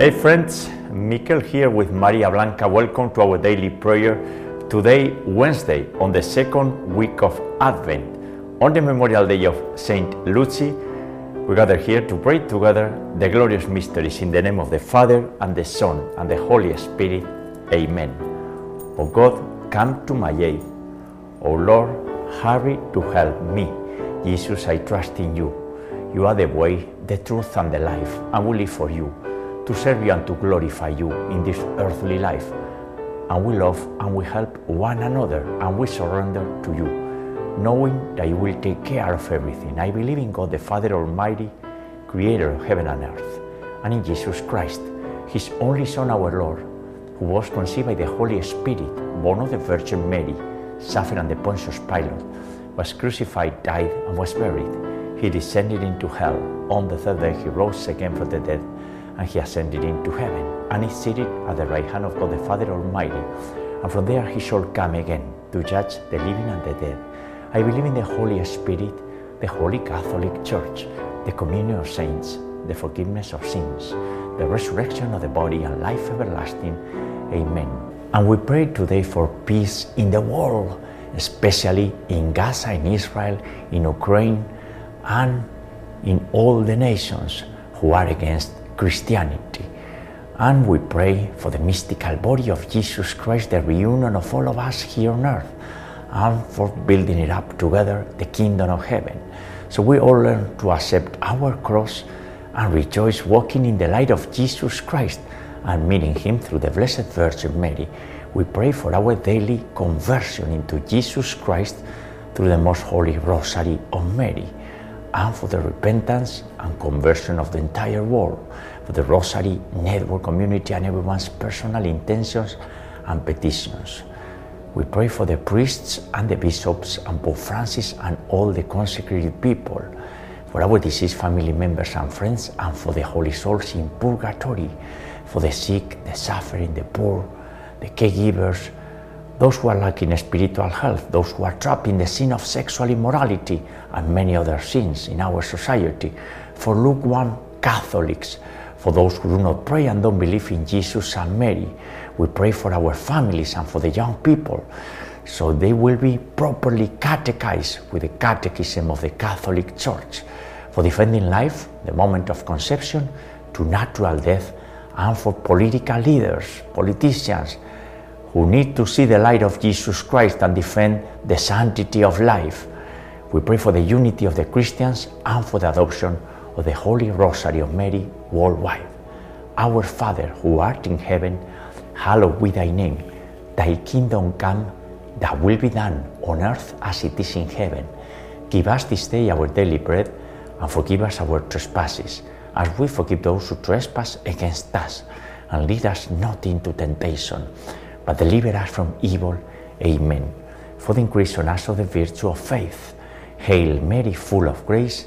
Hey friends, Mikel here with Maria Blanca. Welcome to our daily prayer. Today, Wednesday, on the second week of Advent, on the Memorial Day of Saint Lucy, we gather here to pray together the glorious mysteries in the name of the Father and the Son and the Holy Spirit. Amen. O God, come to my aid. O Lord, hurry to help me. Jesus, I trust in you. You are the way, the truth, and the life, and we live for you, to serve you and to glorify you in this earthly life. And we love and we help one another, and we surrender to you, knowing that you will take care of everything. I believe in God the Father Almighty, creator of heaven and earth, and in Jesus Christ, his only Son, our Lord, who was conceived by the Holy Spirit, born of the Virgin Mary, suffered under Pontius Pilate, was crucified, died, and was buried. He descended into hell. On the third day, he rose again from the dead, and he ascended into heaven, and is seated at the right hand of God the Father Almighty. And from there he shall come again to judge the living and the dead. I believe in the Holy Spirit, the Holy Catholic Church, the communion of saints, the forgiveness of sins, the resurrection of the body, and life everlasting. Amen. And we pray today for peace in the world, especially in Gaza, in Israel, in Ukraine, and in all the nations who are against Christianity. And we pray for the mystical body of Jesus Christ, the reunion of all of us here on earth, and for building it up together, the kingdom of heaven. So we all learn to accept our cross and rejoice walking in the light of Jesus Christ and meeting Him through the Blessed Virgin Mary. We pray for our daily conversion into Jesus Christ through the Most Holy Rosary of Mary and for the repentance and conversion of the entire world, for the Rosary Network community and everyone's personal intentions and petitions. We pray for the priests and the bishops and Pope Francis and all the consecrated people, for our deceased family members and friends, and for the holy souls in purgatory, for the sick, the suffering, the poor, the caregivers, those who are lacking spiritual health, those who are trapped in the sin of sexual immorality and many other sins in our society, for lukewarm Catholics, for those who do not pray and don't believe in Jesus and Mary. We pray for our families and for the young people so they will be properly catechized with the catechism of the Catholic Church, for defending life, the moment of conception, to natural death, and for political leaders, politicians, who need to see the light of Jesus Christ and defend the sanctity of life. We pray for the unity of the Christians and for the adoption of the Holy Rosary of Mary worldwide. Our Father, who art in heaven, hallowed be thy name. Thy kingdom come, thy will be done on earth as it is in heaven. Give us this day our daily bread and forgive us our trespasses, as we forgive those who trespass against us. And lead us not into temptation but deliver us from evil. Amen. For the increase on us of the virtue of faith. Hail Mary, full of grace,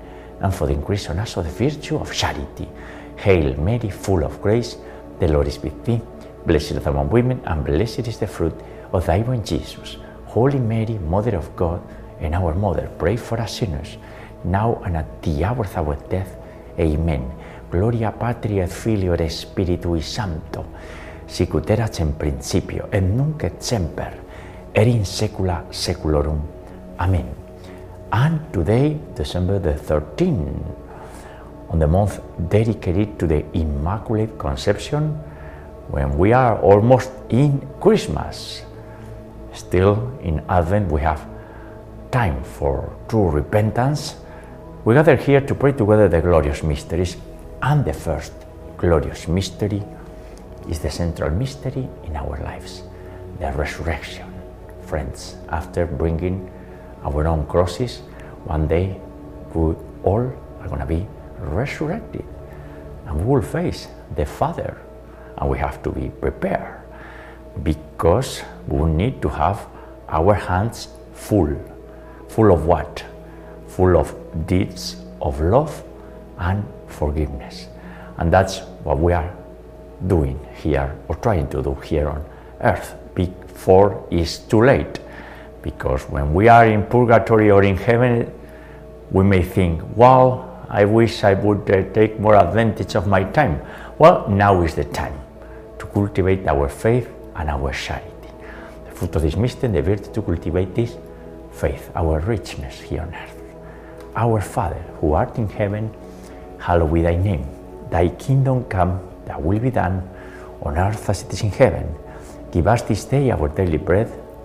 And for the increase on us of the virtue of charity. Hail Mary, full of grace, the Lord is with thee. Blessed art among women, and blessed is the fruit of thy womb, Jesus. Holy Mary, Mother of God and our Mother, pray for us sinners, now and at the hour of our death. Amen. Gloria Patri et Filio et Spiritui Sancto sicut erat in principio et nunc et semper et in saecula saeculorum. Amen. And today, December the 13th, on the month dedicated to the Immaculate Conception, when we are almost in Christmas. Still in Advent, we have time for true repentance. We gather here to pray together the glorious mysteries, and the first glorious mystery is the central mystery in our lives the resurrection. Friends, after bringing our own crosses, one day we all are going to be resurrected. and we will face the Father. And we have to be prepared because we need to have our hands full. Full of what? Full of deeds of love and forgiveness. And that's what we are doing here or trying to do here on earth before it's too late. Because when we are in purgatory or in heaven, we may think, wow, I wish I would uh, take more advantage of my time. Well, now is the time to cultivate our faith and our charity. The fruit of this mystery the virtue to cultivate this faith, our richness here on earth. Our Father, who art in heaven, hallowed be thy name. Thy kingdom come, thy will be done, on earth as it is in heaven. Give us this day our daily bread,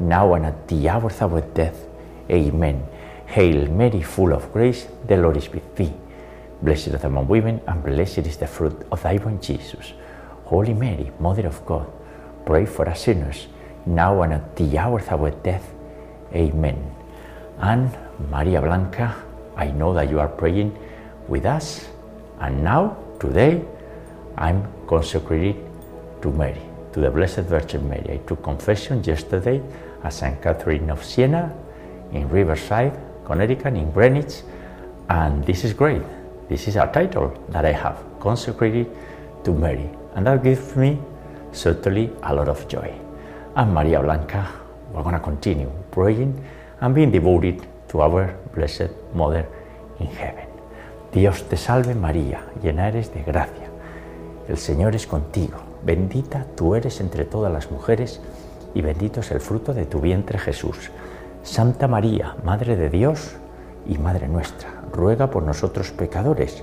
now and at the hour of our death. Amen. Hail Mary, full of grace, the Lord is with thee. Blessed are the among women, and blessed is the fruit of thy womb, Jesus. Holy Mary, Mother of God, pray for us sinners, now and at the hour of our death. Amen. And Maria Blanca, I know that you are praying with us, and now, today, I'm consecrated to Mary, to the Blessed Virgin Mary. I took confession yesterday at St. Catherine of Siena, in Riverside, Connecticut, in Greenwich, and this is great. This is a title that I have, consecrated to Mary, and that gives me certainly a lot of joy. And Maria Blanca, we're going to continue praying and being devoted to our Blessed Mother in heaven. Dios te salve María, llena eres de gracia. El Señor es contigo, bendita tú eres entre todas las mujeres y bendito es el fruto de tu vientre Jesús. Santa María, Madre de Dios y Madre nuestra, ruega por nosotros pecadores,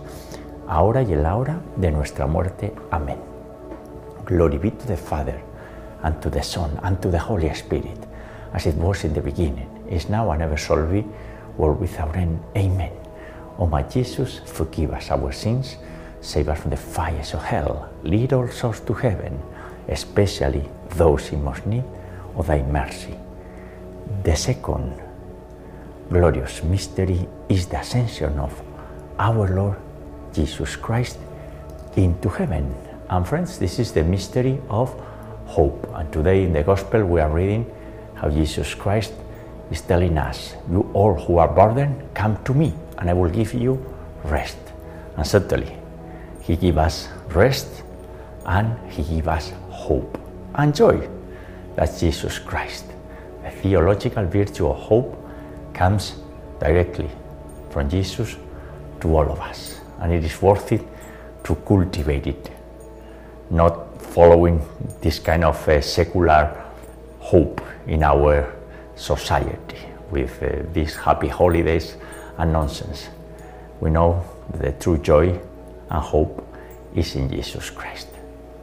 ahora y en la hora de nuestra muerte. Amén. Glory be to the Father, and to the Son, and to the Holy Spirit, as it was in the beginning, is now, and ever shall be, world without end. Amen. O my Jesus, forgive us our sins, save us from the fires of hell, lead all souls to heaven, especially those in most need of thy mercy. The second glorious mystery is the ascension of our Lord Jesus Christ into heaven. And friends, this is the mystery of hope. And today in the Gospel we are reading how Jesus Christ is telling us, You all who are burdened, come to me, and I will give you rest. And certainly, He gives us rest and He gives us hope and joy. That's Jesus Christ. The theological virtue of hope comes directly from Jesus to all of us, and it is worth it to cultivate it. not following this kind of uh, secular hope in our society with uh, these happy holidays and nonsense. We know the true joy and hope is in Jesus Christ.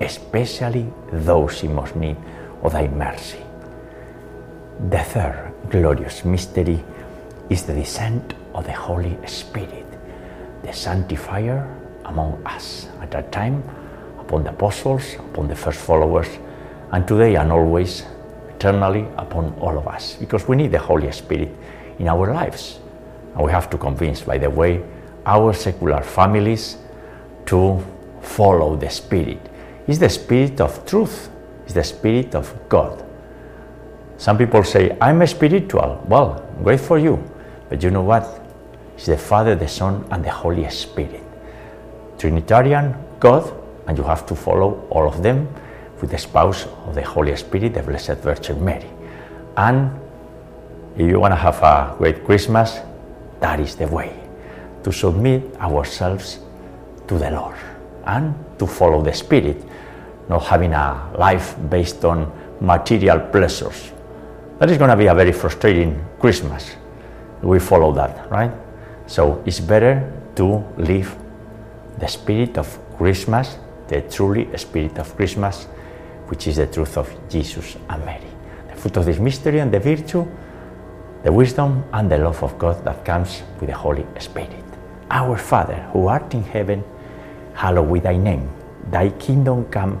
especially those in most need of thy mercy. The third glorious mystery is the descent of the Holy Spirit, the sanctifier among us at that time, upon the apostles, upon the first followers, and today and always, eternally upon all of us, because we need the Holy Spirit in our lives. And we have to convince, by the way, our secular families to follow the Spirit. It's the Spirit of truth, it's the Spirit of God. Some people say, I'm spiritual. Well, great for you. But you know what? It's the Father, the Son, and the Holy Spirit. Trinitarian God, and you have to follow all of them with the spouse of the Holy Spirit, the Blessed Virgin Mary. And if you want to have a great Christmas, that is the way to submit ourselves to the Lord and to follow the Spirit, not having a life based on material pleasures. That is going to be a very frustrating Christmas. We follow that, right? So it's better to live the spirit of Christmas, the truly spirit of Christmas, which is the truth of Jesus and Mary. The fruit of this mystery and the virtue, the wisdom and the love of God that comes with the Holy Spirit. Our Father, who art in heaven, hallowed be thy name. Thy kingdom come,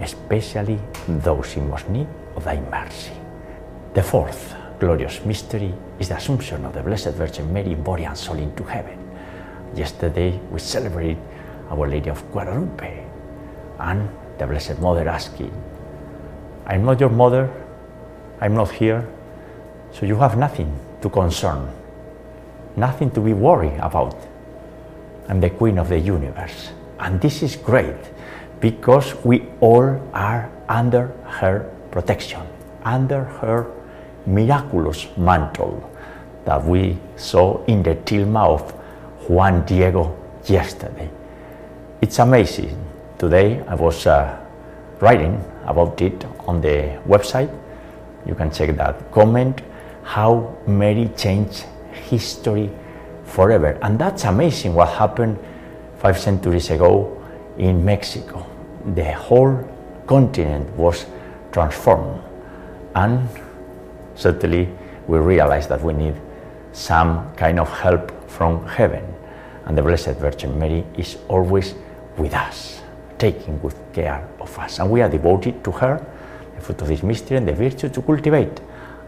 especially those in most need of thy mercy. The fourth glorious mystery is the Assumption of the Blessed Virgin Mary body and soul into heaven. Yesterday we celebrated Our Lady of Guadalupe and the Blessed Mother asking, I'm not your mother, I'm not here, so you have nothing to concern, nothing to be worried about. I'm the Queen of the universe. And this is great because we all are under her protection, under her miraculous mantle that we saw in the tilma of Juan Diego yesterday. It's amazing. Today I was uh, writing about it on the website. You can check that comment how Mary changed history forever. And that's amazing what happened five centuries ago in Mexico. The whole continent was transformed. And certainly we realize that we need some kind of help from heaven. And the Blessed Virgin Mary is always with us, taking good care of us. And we are devoted to her, the fruit of this mystery, and the virtue to cultivate,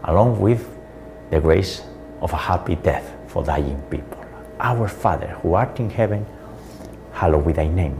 along with the grace of a happy death for dying people. Our Father, who art in heaven, hallowed be thy name.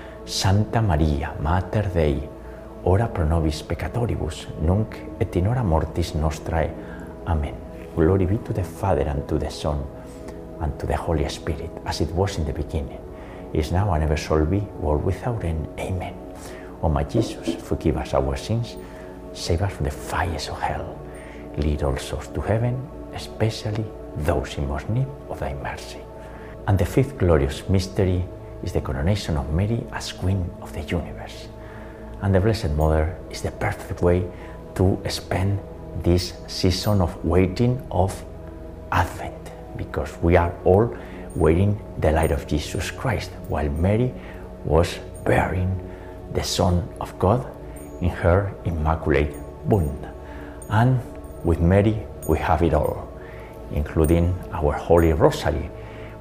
Santa Maria, Mater Dei, ora pro nobis peccatoribus, nunc et in hora mortis nostrae. Amen. Glory be to the Father, and to the Son, and to the Holy Spirit, as it was in the beginning, is now and ever shall be, world without end. Amen. O my Jesus, forgive us our sins, save us from the fires of hell, lead all souls to heaven, especially those in most need of thy mercy. And the fifth glorious mystery is the coronation of Mary as Queen of the universe. And the Blessed Mother is the perfect way to spend this season of waiting of Advent because we are all waiting the light of Jesus Christ while Mary was bearing the Son of God in her immaculate womb. And with Mary we have it all, including our Holy Rosary,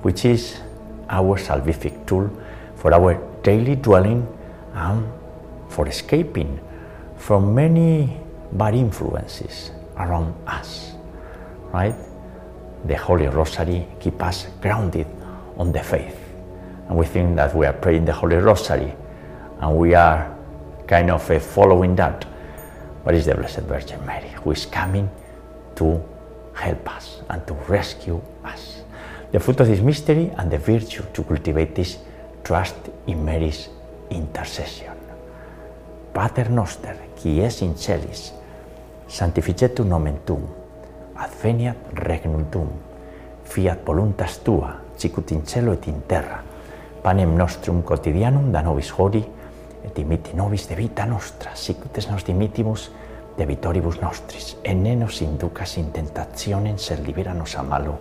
which is our salvific tool for our daily dwelling and for escaping from many bad influences around us, right? The Holy Rosary keep us grounded on the faith. And we think that we are praying the Holy Rosary and we are kind of uh, following that. But the Blessed Virgin Mary who is coming to help us and to rescue us. The fruit of this mystery and the virtue to cultivate this trust in Mary's intercession. Pater noster, qui es in celis, sanctificetur nomen tuum, adveniat regnum tuum, fiat voluntas tua, sicut in cielo et in terra. Panem nostrum quotidianum da nobis hodie, et dimitti nobis de vita nostra, sicut es nos dimittimus de vitoribus nostris, et ne nos inducas in tentationem, sed libera nos a malo.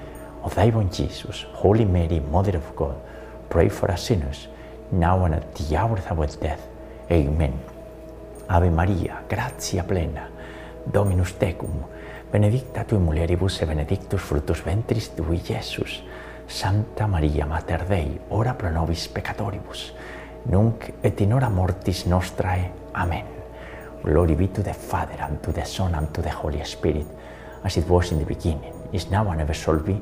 of thy born Jesus, Holy Mary, Mother of God, pray for us sinners, now and at the hour of our death. Amen. Ave Maria, gratia plena, Dominus tecum, benedicta tu in mulieribus e benedictus fructus ventris tui, Iesus. Santa Maria, Mater Dei, ora pro nobis peccatoribus, nunc et in hora mortis nostrae. Amen. Glory be to the Father, and to the Son, and to the Holy Spirit, as it was in the beginning, is now, and ever shall be,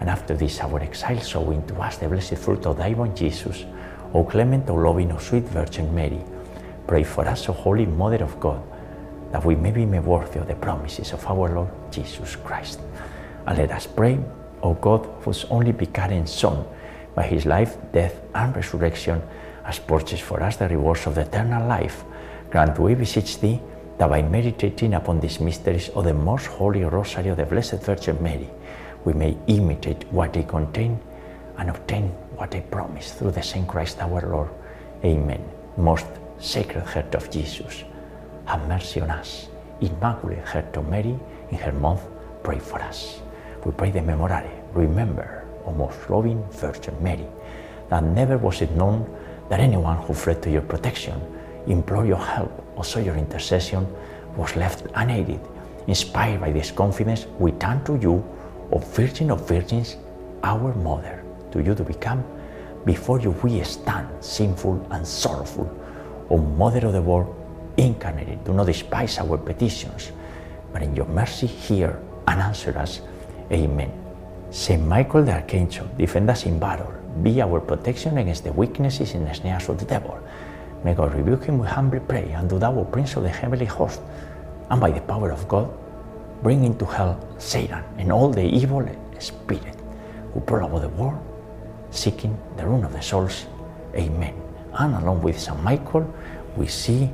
And after this our exile, show into us the blessed fruit of thy womb, Jesus. O clement, O loving, O sweet Virgin Mary, pray for us, O Holy Mother of God, that we may be made worthy of the promises of our Lord Jesus Christ. And let us pray, O God, whose only begotten Son, by his life, death, and resurrection, has purchased for us the rewards of the eternal life, grant, we beseech thee, that by meditating upon these mysteries of the most holy rosary of the Blessed Virgin Mary, we may imitate what they contain and obtain what they promise through the same Christ our Lord. Amen. Most Sacred Heart of Jesus, have mercy on us. Immaculate Heart of Mary, in her month, pray for us. We pray the Memorare. Remember, O most loving Virgin Mary, that never was it known that anyone who fled to your protection, implored your help, or sought your intercession, was left unaided. Inspired by this confidence, we turn to you, O Virgin of Virgins, our Mother. To you to become, before you we stand, sinful and sorrowful. O Mother of the world, incarnated, do not despise our petitions, but in your mercy hear and answer us. Amen. Saint Michael the Archangel, defend us in battle, be our protection against the weaknesses and snares of the devil. May God rebuke him, we humbly pray, and do thou, O Prince of the heavenly host, and by the power of God, bring into hell Satan and all the evil spirit who prowl about the world, seeking the ruin of the souls. Amen. And along with Saint Michael, we see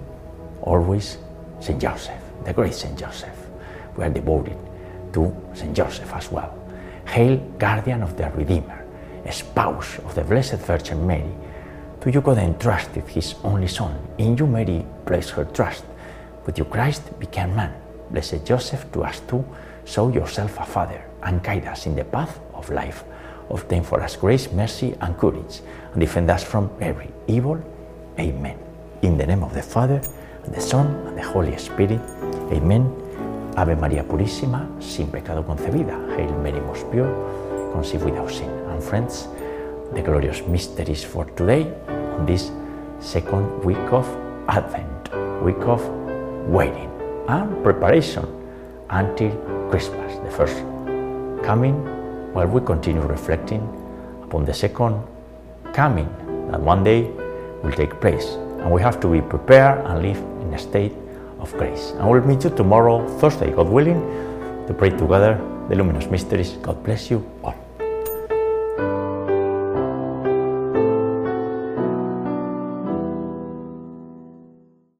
always Saint Joseph, the great Saint Joseph. We are devoted to Saint Joseph as well. Hail, guardian of the Redeemer, spouse of the Blessed Virgin Mary. To you God entrusted his only Son. In you Mary placed her trust. With you Christ became man. Blessed Joseph, to us too, show yourself a father and guide us in the path of life. Obtain for us grace, mercy, and courage, and defend us from every evil. Amen. In the name of the Father, and the Son, and the Holy Spirit. Amen. Ave María Purísima, sin pecado concebida. Hail Mary, most pure, conceived without sin. And friends, the glorious mysteries for today, on this second week of Advent, week of waiting and preparation until Christmas, the first coming, while we continue reflecting upon the second coming that one day will take place. And we have to be prepared and live in a state of grace. And we'll meet you tomorrow, Thursday, God willing, to pray together the luminous mysteries. God bless you all.